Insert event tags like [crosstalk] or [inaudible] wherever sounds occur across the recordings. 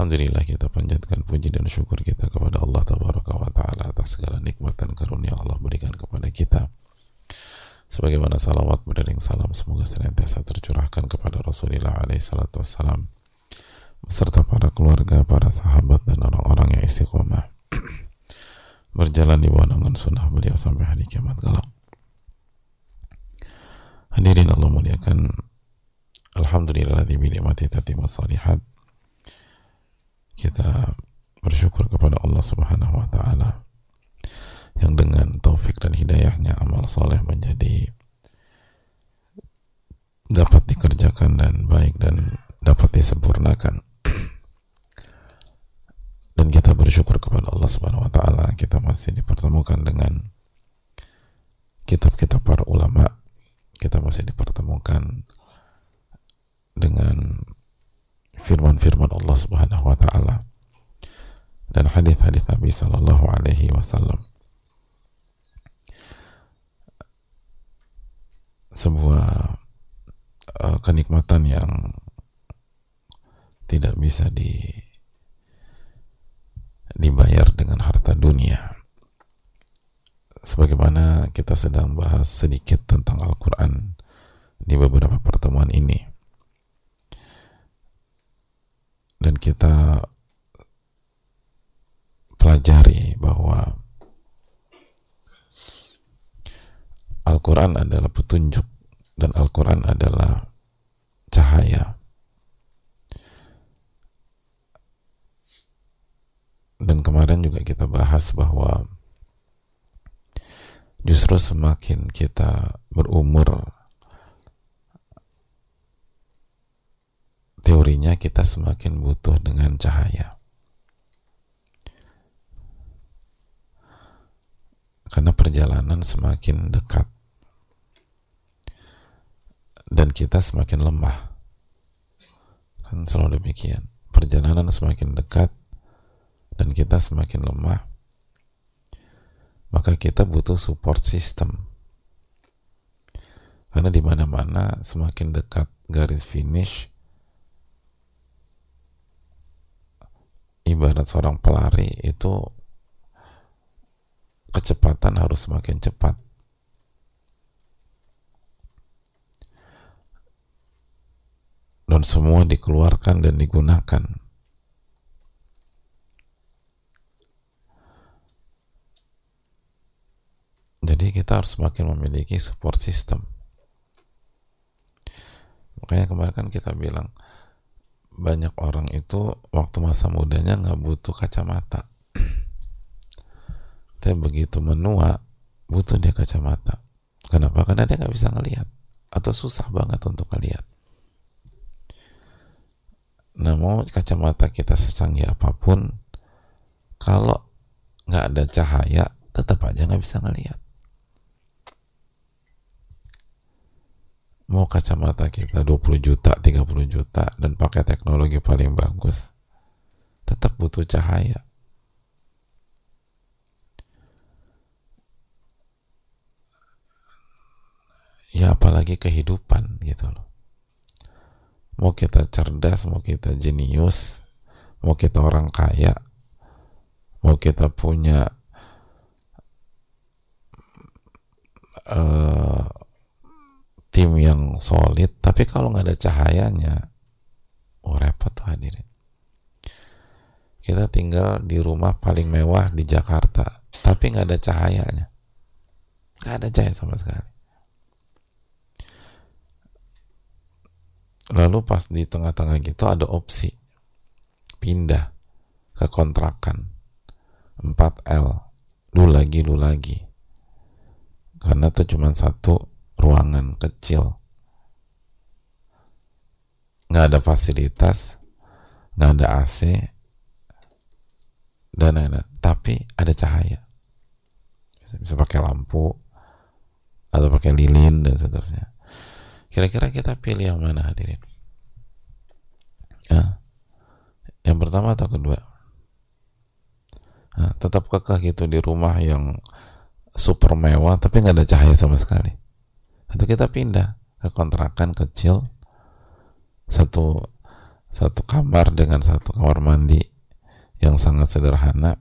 Alhamdulillah kita panjatkan puji dan syukur kita kepada Allah Tabaraka wa Ta'ala atas segala nikmat dan karunia Allah berikan kepada kita. Sebagaimana salawat beriring salam semoga senantiasa tercurahkan kepada Rasulullah alaihi salatu wassalam beserta para keluarga, para sahabat dan orang-orang yang istiqomah [clears throat] berjalan di bawah naungan sunnah beliau sampai hari kiamat kelak. Hadirin Allah muliakan Alhamdulillah di nikmati tatimah salihat kita bersyukur kepada Allah Subhanahu wa taala yang dengan taufik dan hidayahnya amal soleh menjadi dapat dikerjakan dan baik dan dapat disempurnakan. [clears throat] Dan kita bersyukur kepada Allah Subhanahu wa taala. Kita masih dipertemukan dengan kitab-kitab para ulama. Kita masih dipertemukan dengan firman-firman Allah Subhanahu wa taala dan hadis-hadis Nabi sallallahu alaihi wasallam. Sebuah uh, kenikmatan yang tidak bisa di dibayar dengan harta dunia. Sebagaimana kita sedang bahas sedikit tentang Al-Quran di beberapa pertemuan ini dan kita pelajari bahwa Al-Quran adalah petunjuk dan Al-Quran adalah cahaya. Dan kemarin juga kita bahas bahwa justru semakin kita berumur teorinya kita semakin butuh dengan cahaya. Karena perjalanan semakin dekat dan kita semakin lemah. Kan selalu demikian. Perjalanan semakin dekat dan kita semakin lemah. Maka kita butuh support system. Karena di mana-mana semakin dekat garis finish, ibarat seorang pelari itu kecepatan harus semakin cepat. Dan semua dikeluarkan dan digunakan. Jadi kita harus semakin memiliki support system. Makanya kemarin kan kita bilang banyak orang itu waktu masa mudanya nggak butuh kacamata. Tapi begitu menua butuh dia kacamata. Kenapa? Karena dia nggak bisa ngelihat. Atau susah banget untuk ngelihat. Nah mau kacamata kita secanggih apa pun kalau nggak ada cahaya tetap aja nggak bisa ngelihat mau kacamata kita 20 juta, 30 juta dan pakai teknologi paling bagus tetap butuh cahaya. Ya apalagi kehidupan gitu loh. Mau kita cerdas, mau kita jenius mau kita orang kaya mau kita punya uh, tim yang solid tapi kalau nggak ada cahayanya oh repot tuh hadirin. Kita tinggal di rumah paling mewah di Jakarta tapi nggak ada cahayanya. Nggak ada cahaya sama sekali. Lalu pas di tengah-tengah gitu ada opsi. Pindah ke kontrakan. 4L lu lagi lu lagi. Karena tuh cuma satu ruangan kecil. Nggak ada fasilitas nggak ada AC dan lain-lain. Tapi ada cahaya. Bisa, bisa pakai lampu atau pakai lilin dan seterusnya. Kira-kira kita pilih yang mana hadirin? Ya. yang pertama atau kedua? Nah, tetap kekeh gitu di rumah yang super mewah tapi nggak ada cahaya sama sekali atau kita pindah ke kontrakan kecil satu satu kamar dengan satu kamar mandi yang sangat sederhana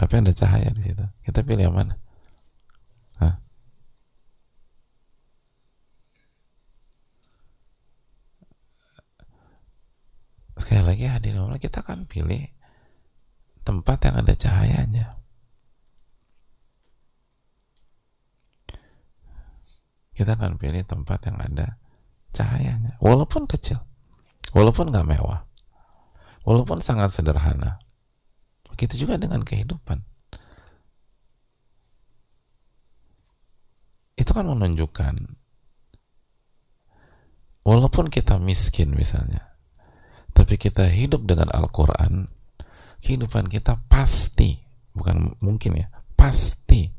tapi ada cahaya di situ. Kita pilih yang mana? Hah? sekali lagi hadir Allah kita akan pilih tempat yang ada cahayanya kita akan pilih tempat yang ada cahayanya. Walaupun kecil. Walaupun nggak mewah. Walaupun sangat sederhana. Begitu juga dengan kehidupan. Itu kan menunjukkan walaupun kita miskin misalnya tapi kita hidup dengan Al-Quran kehidupan kita pasti bukan mungkin ya pasti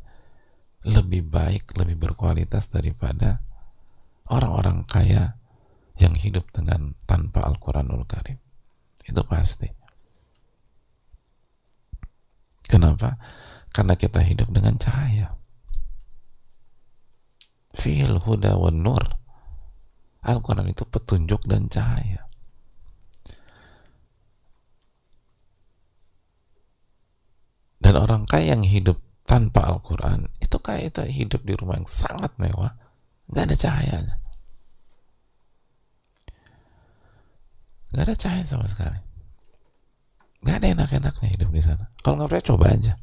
lebih baik lebih berkualitas daripada orang-orang kaya yang hidup dengan tanpa Al-Quranul Karim. Itu pasti. Kenapa? Karena kita hidup dengan cahaya. Fil huda wa nur. Al-Quran itu petunjuk dan cahaya. Dan orang kaya yang hidup tanpa Al-Quran, itu kayak itu hidup di rumah yang sangat mewah, nggak ada cahayanya. nggak ada cahaya sama sekali. Nggak ada enak-enaknya hidup di sana. Kalau nggak percaya coba aja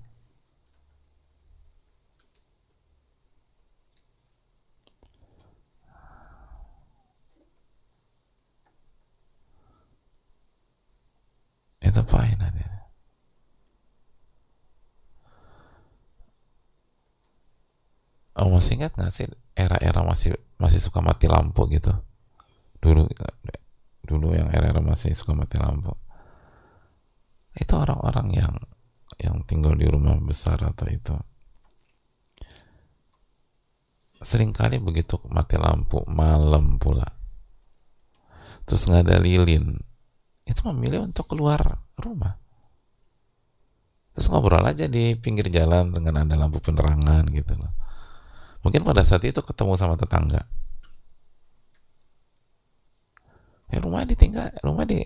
itu fine ada Oh, masih ingat nggak sih era-era masih masih suka mati lampu gitu? Dulu dulu yang era-era masih suka mati lampu. Itu orang-orang yang yang tinggal di rumah besar atau itu. Seringkali begitu mati lampu malam pula. Terus nggak ada lilin. Itu memilih untuk keluar rumah. Terus ngobrol aja di pinggir jalan dengan ada lampu penerangan gitu loh mungkin pada saat itu ketemu sama tetangga. Ya rumah ditinggal rumah di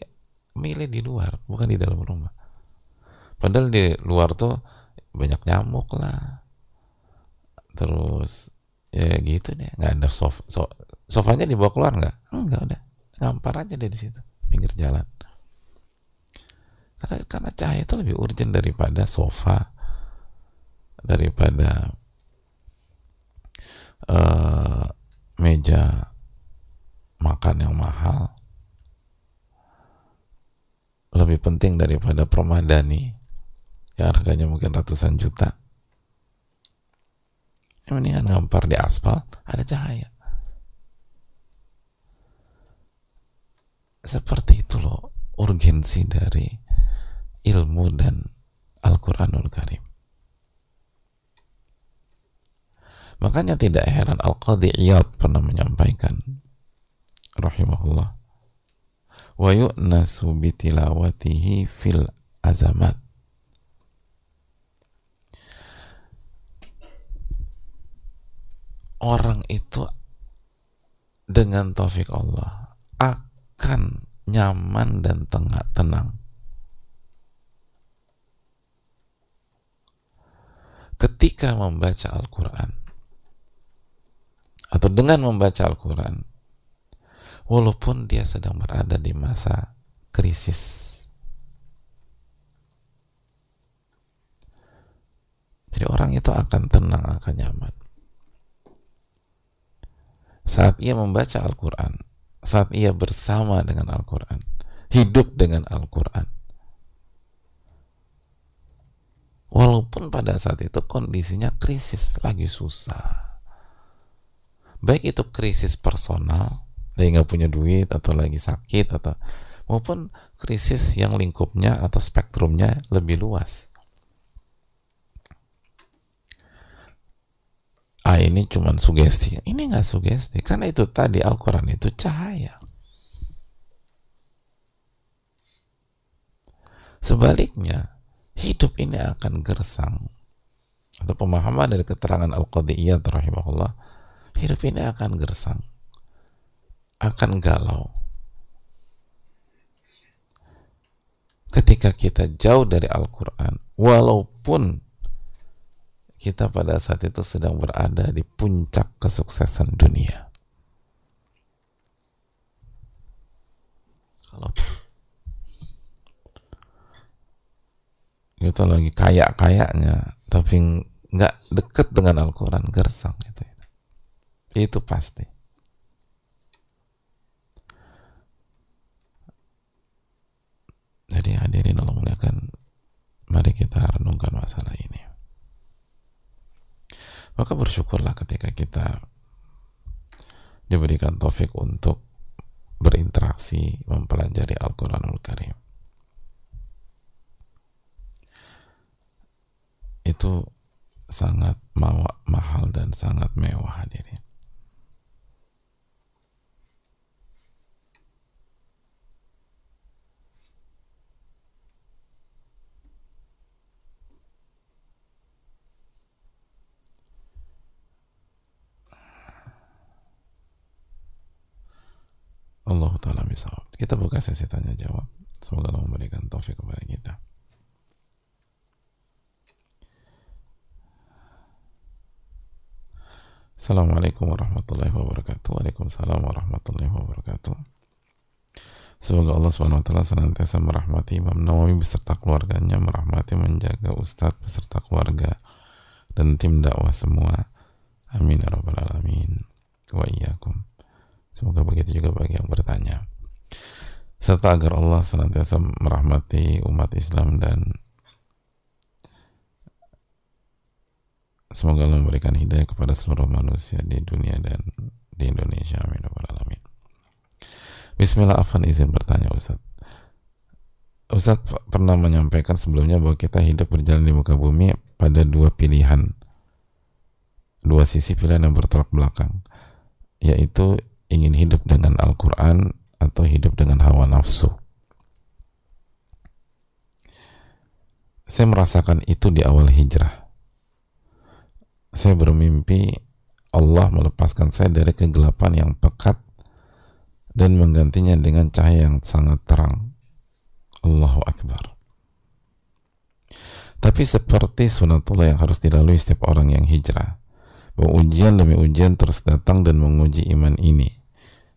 milih di luar bukan di dalam rumah. Padahal di luar tuh banyak nyamuk lah. Terus ya gitu deh nggak ada sofa so, sofanya dibawa keluar nggak? Nggak udah. Ngampar aja deh di situ pinggir jalan. Karena karena cahaya itu lebih urgent daripada sofa daripada uh, meja makan yang mahal. Lebih penting daripada permadani yang harganya mungkin ratusan juta. Yang mendingan ngampar di aspal ada cahaya. Seperti itu loh urgensi dari ilmu dan Al-Quranul Karim makanya tidak heran Al-Qadhi Iyad pernah menyampaikan rahimahullah. Wa yu'nasu bitilawatihi fil azamat. Orang itu dengan taufik Allah akan nyaman dan tengah tenang. Ketika membaca Al-Quran atau dengan membaca Al-Quran walaupun dia sedang berada di masa krisis. Jadi orang itu akan tenang, akan nyaman. Saat ia membaca Al-Quran, saat ia bersama dengan Al-Quran, hidup dengan Al-Quran. Walaupun pada saat itu kondisinya krisis, lagi susah baik itu krisis personal lagi nggak punya duit atau lagi sakit atau maupun krisis yang lingkupnya atau spektrumnya lebih luas. Ah ini cuman sugesti. Ini nggak sugesti karena itu tadi Al-Quran itu cahaya. Sebaliknya hidup ini akan gersang. Atau pemahaman dari keterangan Al-Qadiyat rahimahullah hidup ini akan gersang. Akan galau. Ketika kita jauh dari Al-Quran, walaupun kita pada saat itu sedang berada di puncak kesuksesan dunia. Kalau kita lagi kayak-kayaknya, tapi nggak deket dengan Al-Quran, gersang gitu. Itu pasti. Jadi hadirin Allah muliakan, mari kita renungkan masalah ini. Maka bersyukurlah ketika kita diberikan taufik untuk berinteraksi mempelajari Al-Quranul Karim. Itu sangat mahal dan sangat mewah hadirin Allah Ta'ala misal. Kita buka sesi tanya jawab. Semoga Allah memberikan taufik kepada kita. Assalamualaikum warahmatullahi wabarakatuh. Waalaikumsalam warahmatullahi wabarakatuh. Semoga Allah SWT senantiasa merahmati Imam Nawawi beserta keluarganya, merahmati menjaga Ustadz beserta keluarga dan tim dakwah semua. Amin ya rabbal alamin. Wa iyyakum. Semoga begitu juga bagi yang bertanya. Serta agar Allah senantiasa merahmati umat Islam dan semoga Allah memberikan hidayah kepada seluruh manusia di dunia dan di Indonesia. Amin. Alamin. Bismillah, Afan izin bertanya Ustaz. Ustaz pernah menyampaikan sebelumnya bahwa kita hidup berjalan di muka bumi pada dua pilihan. Dua sisi pilihan yang bertolak belakang. Yaitu ingin hidup dengan Al-Quran atau hidup dengan hawa nafsu. Saya merasakan itu di awal hijrah. Saya bermimpi Allah melepaskan saya dari kegelapan yang pekat dan menggantinya dengan cahaya yang sangat terang. Allahu Akbar. Tapi seperti sunatullah yang harus dilalui setiap orang yang hijrah, bahwa ujian demi ujian terus datang dan menguji iman ini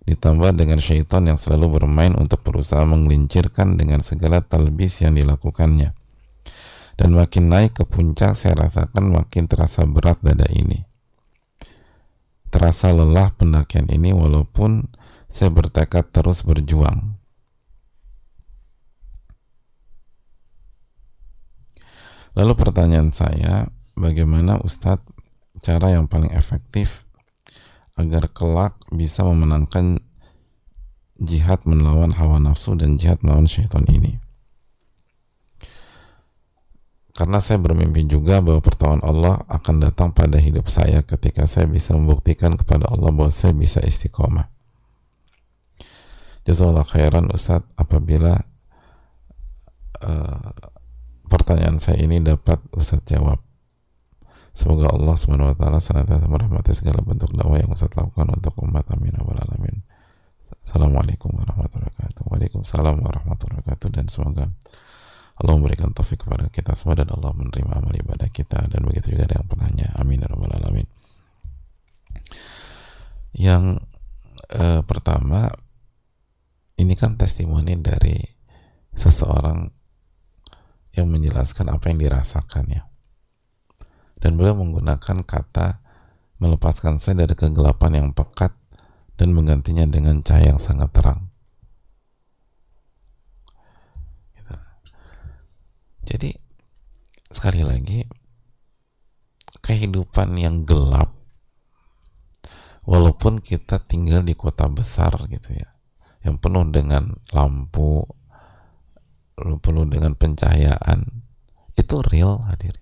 ditambah dengan syaitan yang selalu bermain untuk berusaha menggelincirkan dengan segala talbis yang dilakukannya. Dan makin naik ke puncak, saya rasakan makin terasa berat dada ini. Terasa lelah pendakian ini walaupun saya bertekad terus berjuang. Lalu pertanyaan saya, bagaimana Ustadz cara yang paling efektif agar kelak bisa memenangkan jihad melawan hawa nafsu dan jihad melawan syaitan ini. Karena saya bermimpi juga bahwa pertolongan Allah akan datang pada hidup saya ketika saya bisa membuktikan kepada Allah bahwa saya bisa istiqomah. Jazakallah khairan Ustaz apabila uh, pertanyaan saya ini dapat Ustaz jawab. Semoga Allah Subhanahu wa taala senantiasa merahmati segala bentuk dakwah yang Ustaz lakukan untuk umat amin ya alamin. Assalamualaikum warahmatullahi wabarakatuh. Waalaikumsalam warahmatullahi wabarakatuh dan semoga Allah memberikan taufik kepada kita semua dan Allah menerima amal ibadah kita dan begitu juga yang penanya. Amin ya rabbal alamin. Yang eh, pertama ini kan testimoni dari seseorang yang menjelaskan apa yang dirasakan ya dan beliau menggunakan kata melepaskan saya dari kegelapan yang pekat dan menggantinya dengan cahaya yang sangat terang. Gitu. Jadi sekali lagi kehidupan yang gelap walaupun kita tinggal di kota besar gitu ya yang penuh dengan lampu penuh dengan pencahayaan itu real hadir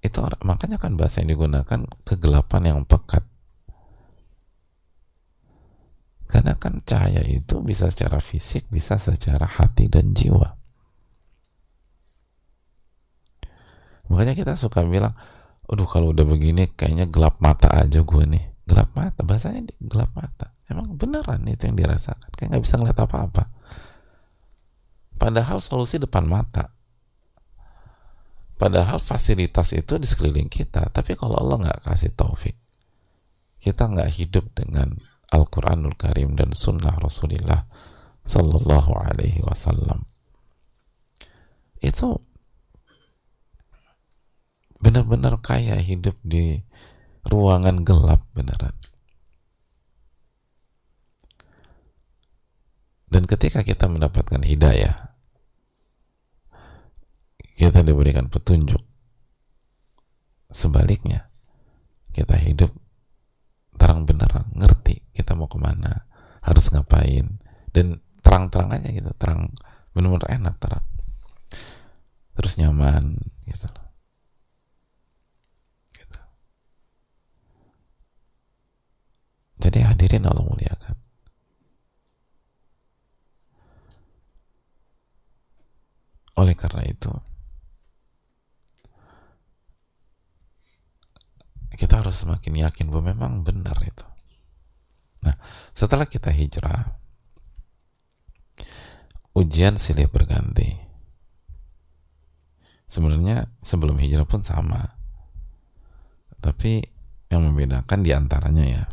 itu makanya kan bahasa yang digunakan kegelapan yang pekat. Karena kan cahaya itu bisa secara fisik bisa secara hati dan jiwa. Makanya kita suka bilang aduh kalau udah begini kayaknya gelap mata aja gue nih. Gelap mata? Bahasanya gelap mata. Emang beneran itu yang dirasakan? Kayak nggak bisa ngeliat apa-apa. Padahal solusi depan mata Padahal fasilitas itu di sekeliling kita. Tapi kalau Allah nggak kasih taufik, kita nggak hidup dengan Al-Quranul Karim dan Sunnah Rasulullah Sallallahu Alaihi Wasallam. Itu benar-benar kaya hidup di ruangan gelap beneran. Dan ketika kita mendapatkan hidayah, kita diberikan petunjuk. Sebaliknya kita hidup terang benerang ngerti kita mau ke mana harus ngapain dan terang-terang aja gitu terang bener-bener enak terang. Terus nyaman gitu. Gitu. Jadi hadirin Allah muliakan. Oleh karena itu kita harus semakin yakin bahwa memang benar itu. Nah, setelah kita hijrah, ujian silih berganti. Sebenarnya sebelum hijrah pun sama. Tapi yang membedakan di antaranya ya,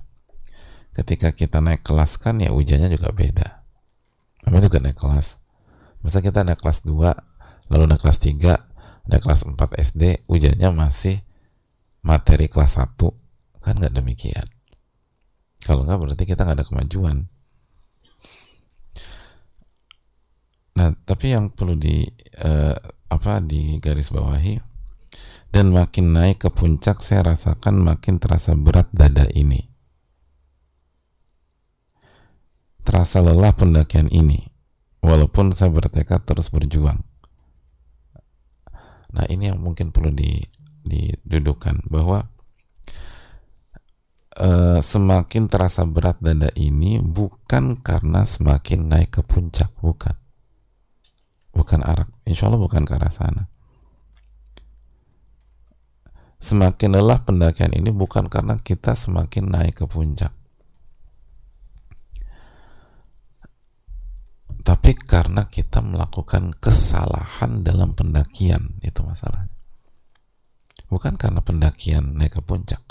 ketika kita naik kelas kan ya ujiannya juga beda. Namanya juga naik kelas. Masa kita naik kelas 2, lalu naik kelas 3, naik kelas 4 SD, ujiannya masih materi kelas 1 kan nggak demikian. Kalau nggak berarti kita nggak ada kemajuan. Nah tapi yang perlu di uh, apa di garis bawahi dan makin naik ke puncak saya rasakan makin terasa berat dada ini. Terasa lelah pendakian ini walaupun saya bertekad terus berjuang. Nah ini yang mungkin perlu di didudukan bahwa uh, semakin terasa berat dada ini bukan karena semakin naik ke puncak bukan. Bukan arah insya Allah bukan ke arah sana. Semakin lelah pendakian ini bukan karena kita semakin naik ke puncak. Tapi karena kita melakukan kesalahan dalam pendakian itu masalahnya bukan karena pendakian naik ke puncak.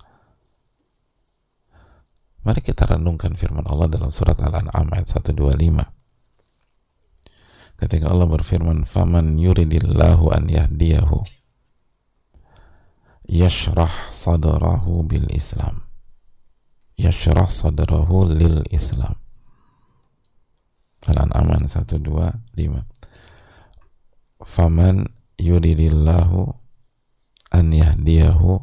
Mari kita renungkan firman Allah dalam surat Al-An'am ayat 125. Ketika Allah berfirman, "Faman yuridillahu an yahdiyahu yashrah sadrahu bil Islam." Yashrah sadrahu lil Islam. Al-An'am 125. Faman yuridillahu an yahdiyahu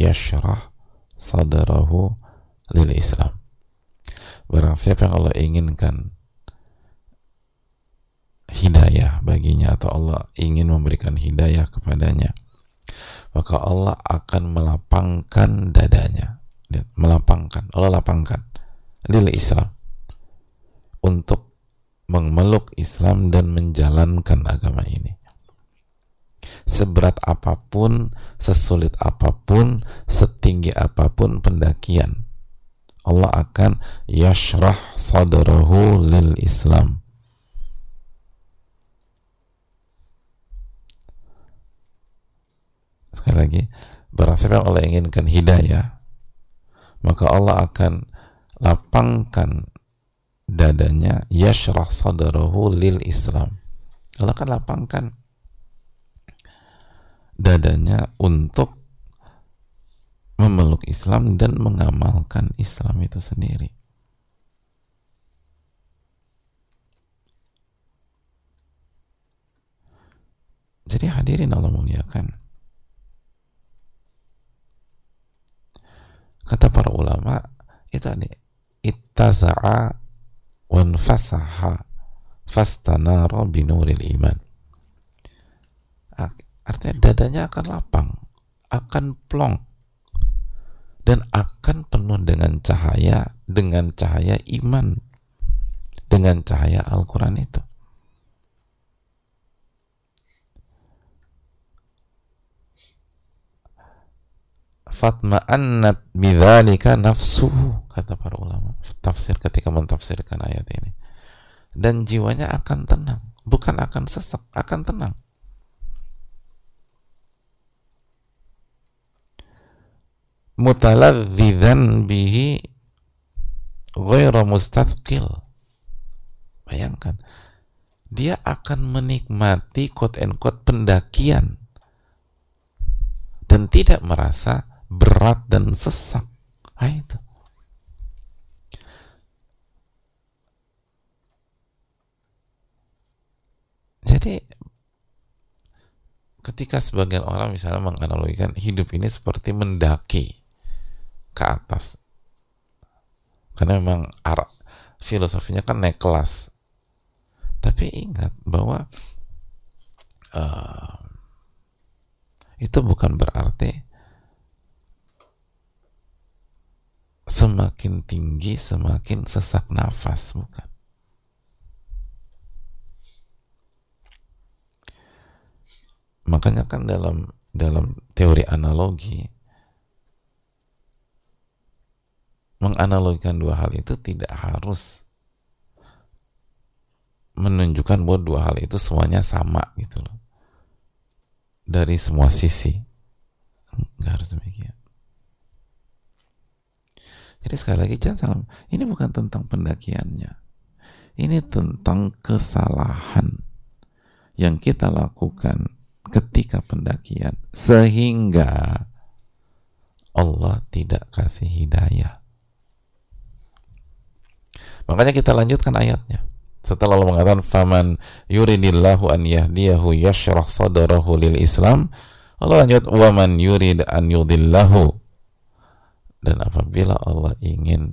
yashrah sadarahu lil Islam. Barang siapa yang Allah inginkan hidayah baginya atau Allah ingin memberikan hidayah kepadanya, maka Allah akan melapangkan dadanya. melapangkan, Allah lapangkan lil Islam untuk memeluk Islam dan menjalankan agama ini seberat apa pun, sesulit apa pun, setinggi apa pun pendakian. Allah akan yashrah sadarahu lil Islam. Sekali lagi, barang siapa yang Allah inginkan hidayah, maka Allah akan lapangkan dadanya yashrah sadarahu lil Islam. Allah akan lapangkan dadanya untuk memeluk Islam dan mengamalkan Islam itu sendiri. Jadi hadirin Allah muliakan. Kata para ulama, itu ada ittaza'a wanfasaha fastanara binuril iman. Artinya dadanya akan lapang, akan plong dan akan penuh dengan cahaya dengan cahaya iman dengan cahaya Al-Quran itu. Fatma'annat bidzalika nafsuhu kata para ulama. Tafsir ketika mentafsirkan ayat ini. Dan jiwanya akan tenang bukan akan sesak akan tenang mutaladzidzan bihi ghairu mustathqil bayangkan dia akan menikmati quote and quote pendakian dan tidak merasa berat dan sesak. Nah, itu. Jadi ketika sebagian orang misalnya menganalogikan hidup ini seperti mendaki ke atas. Karena memang arah filosofinya kan naik kelas. Tapi ingat bahwa uh, itu bukan berarti semakin tinggi semakin sesak nafas bukan. Makanya kan dalam dalam teori analogi menganalogikan dua hal itu tidak harus menunjukkan bahwa dua hal itu semuanya sama gitu loh. Dari semua sisi. Nggak harus demikian. Jadi sekali lagi jangan salah. Ini bukan tentang pendakiannya. Ini tentang kesalahan yang kita lakukan ketika pendakian. Sehingga Allah tidak kasih hidayah Makanya kita lanjutkan ayatnya. Setelah Allah mengatakan faman yuridillahu an yahdiyahu yashrah sadrahu lil Islam, Allah lanjut wa man yurid an yudillahu. Dan apabila Allah ingin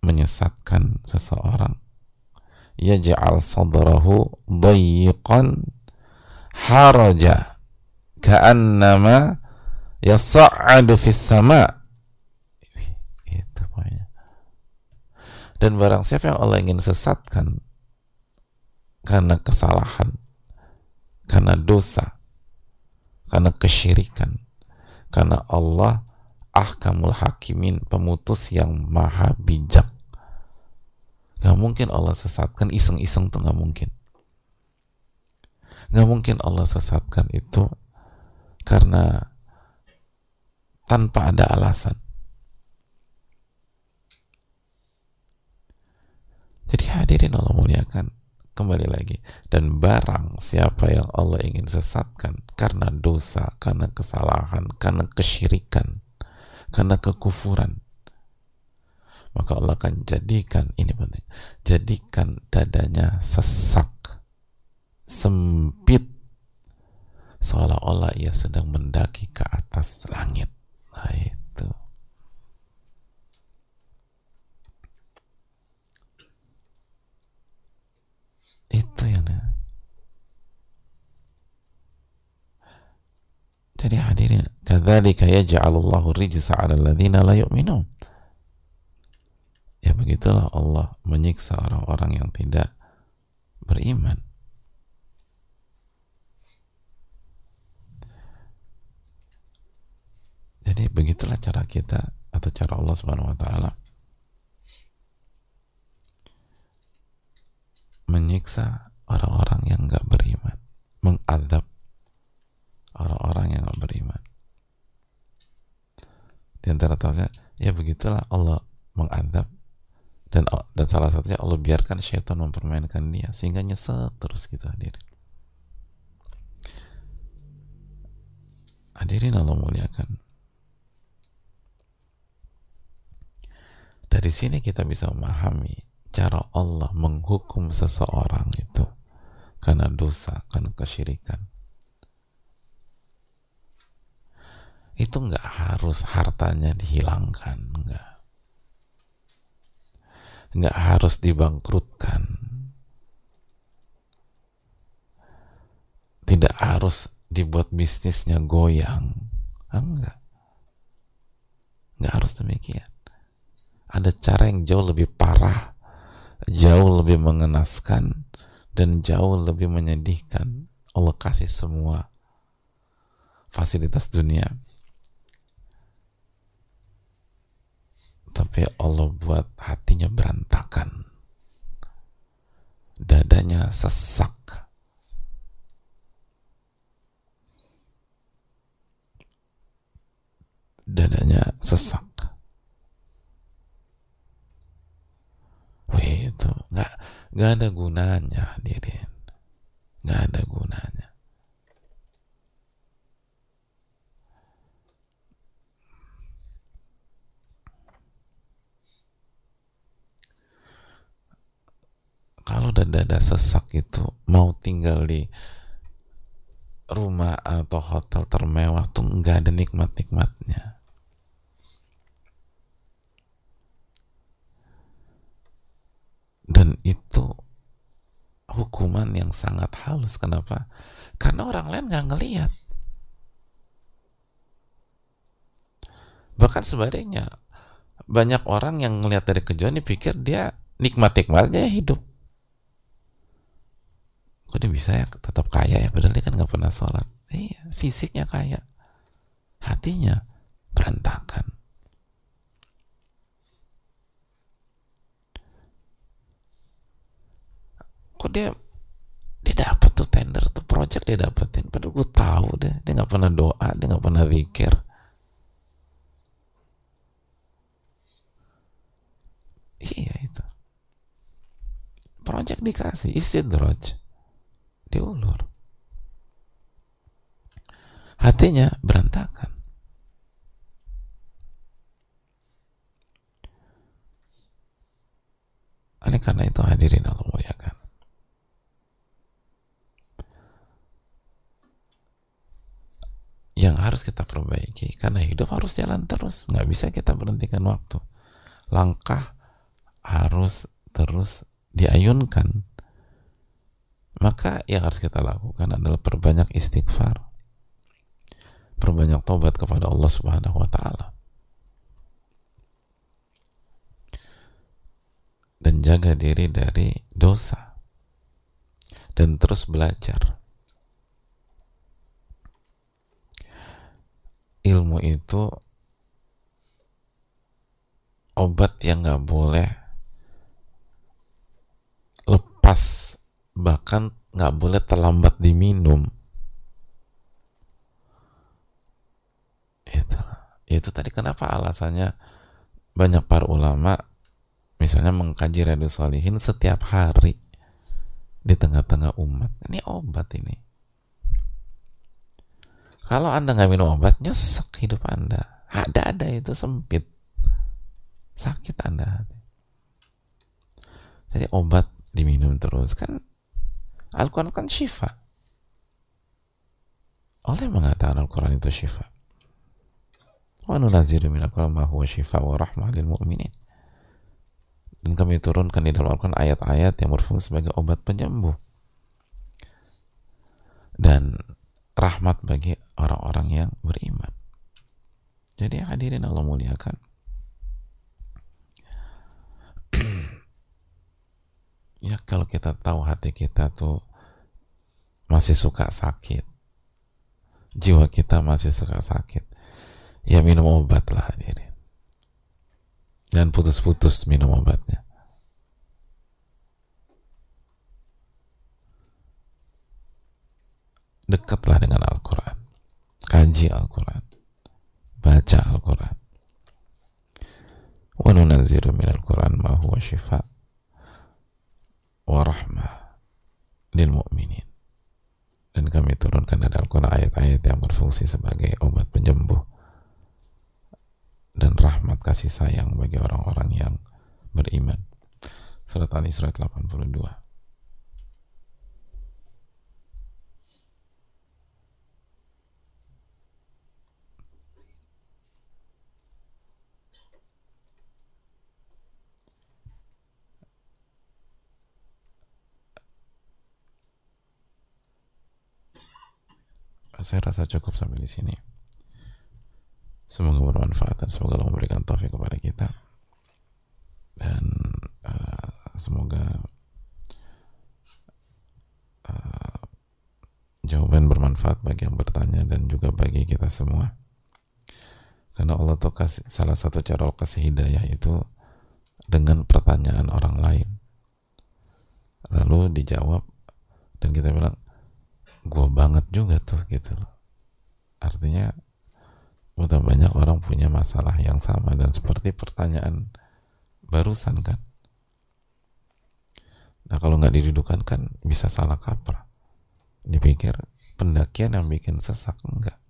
menyesatkan seseorang, yaj'al sadrahu dayiqan haraja ka'annama yas'adu fis sama' Dan barang siapa yang Allah ingin sesatkan karena kesalahan, karena dosa, karena kesyirikan, karena Allah ahkamul hakimin, pemutus yang maha bijak. Gak mungkin Allah sesatkan iseng-iseng tuh gak mungkin. Gak mungkin Allah sesatkan itu karena tanpa ada alasan. Jadi hadirin Allah muliakan kembali lagi. Dan barang siapa yang Allah ingin sesatkan karena dosa, karena kesalahan, karena kesyirikan, karena kekufuran maka Allah akan jadikan ini penting jadikan dadanya sesak sempit seolah-olah ia sedang mendaki ke atas langit. Nah, itu yang Jadi hadirin, kadzalika yaj'alullahu rijsa 'ala alladziina la yu'minun. Ya begitulah Allah menyiksa orang-orang yang tidak beriman. Jadi begitulah cara kita atau cara Allah Subhanahu wa taala menyiksa orang-orang yang nggak beriman, mengadab orang-orang yang nggak beriman. Di antara tahunya, ya begitulah Allah mengadab dan dan salah satunya Allah biarkan syaitan mempermainkan dia sehingga nyesek terus kita hadirin. Hadirin Allah muliakan. Dari sini kita bisa memahami cara Allah menghukum seseorang itu karena dosa, karena kesyirikan. Itu nggak harus hartanya dihilangkan, nggak. Nggak harus dibangkrutkan. Tidak harus dibuat bisnisnya goyang enggak enggak harus demikian ada cara yang jauh lebih parah jauh lebih mengenaskan dan jauh lebih menyedihkan. Allah kasih semua fasilitas dunia. Tapi Allah buat hatinya berantakan. Dadanya sesak. Dadanya sesak Itu. Nggak nggak ada gunanya hadirin. Nggak ada gunanya. Kalau udah dada sesak itu mau tinggal di rumah atau hotel termewah tuh nggak ada nikmat-nikmatnya dan itu hukuman yang sangat halus. Kenapa? Karena orang lain nggak ngelihat. Bahkan sebaliknya banyak orang yang ngelihat dari kejauhan dipikir dia nikmat-nikmatnya hidup. Kok dia bisa ya tetap kaya ya? Padahal dia kan nggak pernah sholat. Iya fisiknya kaya. Hatinya berantakan kok dia dia dapat tuh tender tuh project dia dapetin. Padahal gue tahu deh dia nggak pernah doa dia nggak pernah pikir. Iya itu. Project dikasih istidraj diulur hatinya berantakan. Oleh karena itu hadirin Allah muliakan yang harus kita perbaiki. Karena hidup harus jalan terus. Nggak bisa kita berhentikan waktu. Langkah harus terus diayunkan. Maka yang harus kita lakukan adalah perbanyak istighfar. Perbanyak tobat kepada Allah subhanahu wa ta'ala. Dan jaga diri dari dosa. Dan terus belajar ilmu itu obat yang nggak boleh lepas bahkan nggak boleh terlambat diminum. Itu itu tadi kenapa alasannya banyak para ulama misalnya mengkaji radu solihin setiap hari di tengah-tengah umat. Ini obat ini kalau anda nggak minum obat nyesek hidup anda ada ada itu sempit sakit anda jadi obat diminum terus kan Al-Quran kan syifa. Allah mengatakan Al-Quran itu syifa. Wa nunazilu min Al-Quran ma huwa syifa wa rahmah lil mu'minin. Dan kami turunkan di dalam Al-Quran ayat-ayat yang berfungsi sebagai obat penyembuh. Dan rahmat bagi orang-orang yang beriman. Jadi hadirin Allah muliakan. [clears throat] ya kalau kita tahu hati kita tuh masih suka sakit jiwa kita masih suka sakit ya minum obat lah hadirin dan putus-putus minum obatnya dekatlah dengan Al-Quran. Kaji Al-Quran. Baca Al-Quran. Wa nunazziru min Al-Quran ma huwa shifa' warahmah lil mu'minin. Dan kami turunkan dari Al-Quran ayat-ayat yang berfungsi sebagai obat penyembuh dan rahmat kasih sayang bagi orang-orang yang beriman. Surat Ali surat 82 saya rasa cukup sampai di sini. Semoga bermanfaat dan semoga Allah memberikan taufik kepada kita. Dan uh, semoga uh, jawaban bermanfaat bagi yang bertanya dan juga bagi kita semua. Karena Allah tuh kasih salah satu cara Allah kasih hidayah itu dengan pertanyaan orang lain. Lalu dijawab dan kita bilang gue banget juga tuh gitu. Artinya udah banyak orang punya masalah yang sama dan seperti pertanyaan barusan kan. Nah kalau nggak didudukan kan bisa salah kaprah. Dipikir pendakian yang bikin sesak enggak.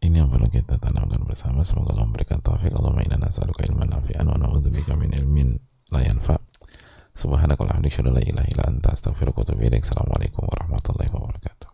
Ini yang perlu kita tanamkan bersama. Semoga Allah memberikan taufik. Allahumma inna nas'aluka ilman nafi'an wa na'udzubika min ilmin la yanfa Subhanakallahumma wa. Assalamualaikum warahmatullahi wabarakatuh.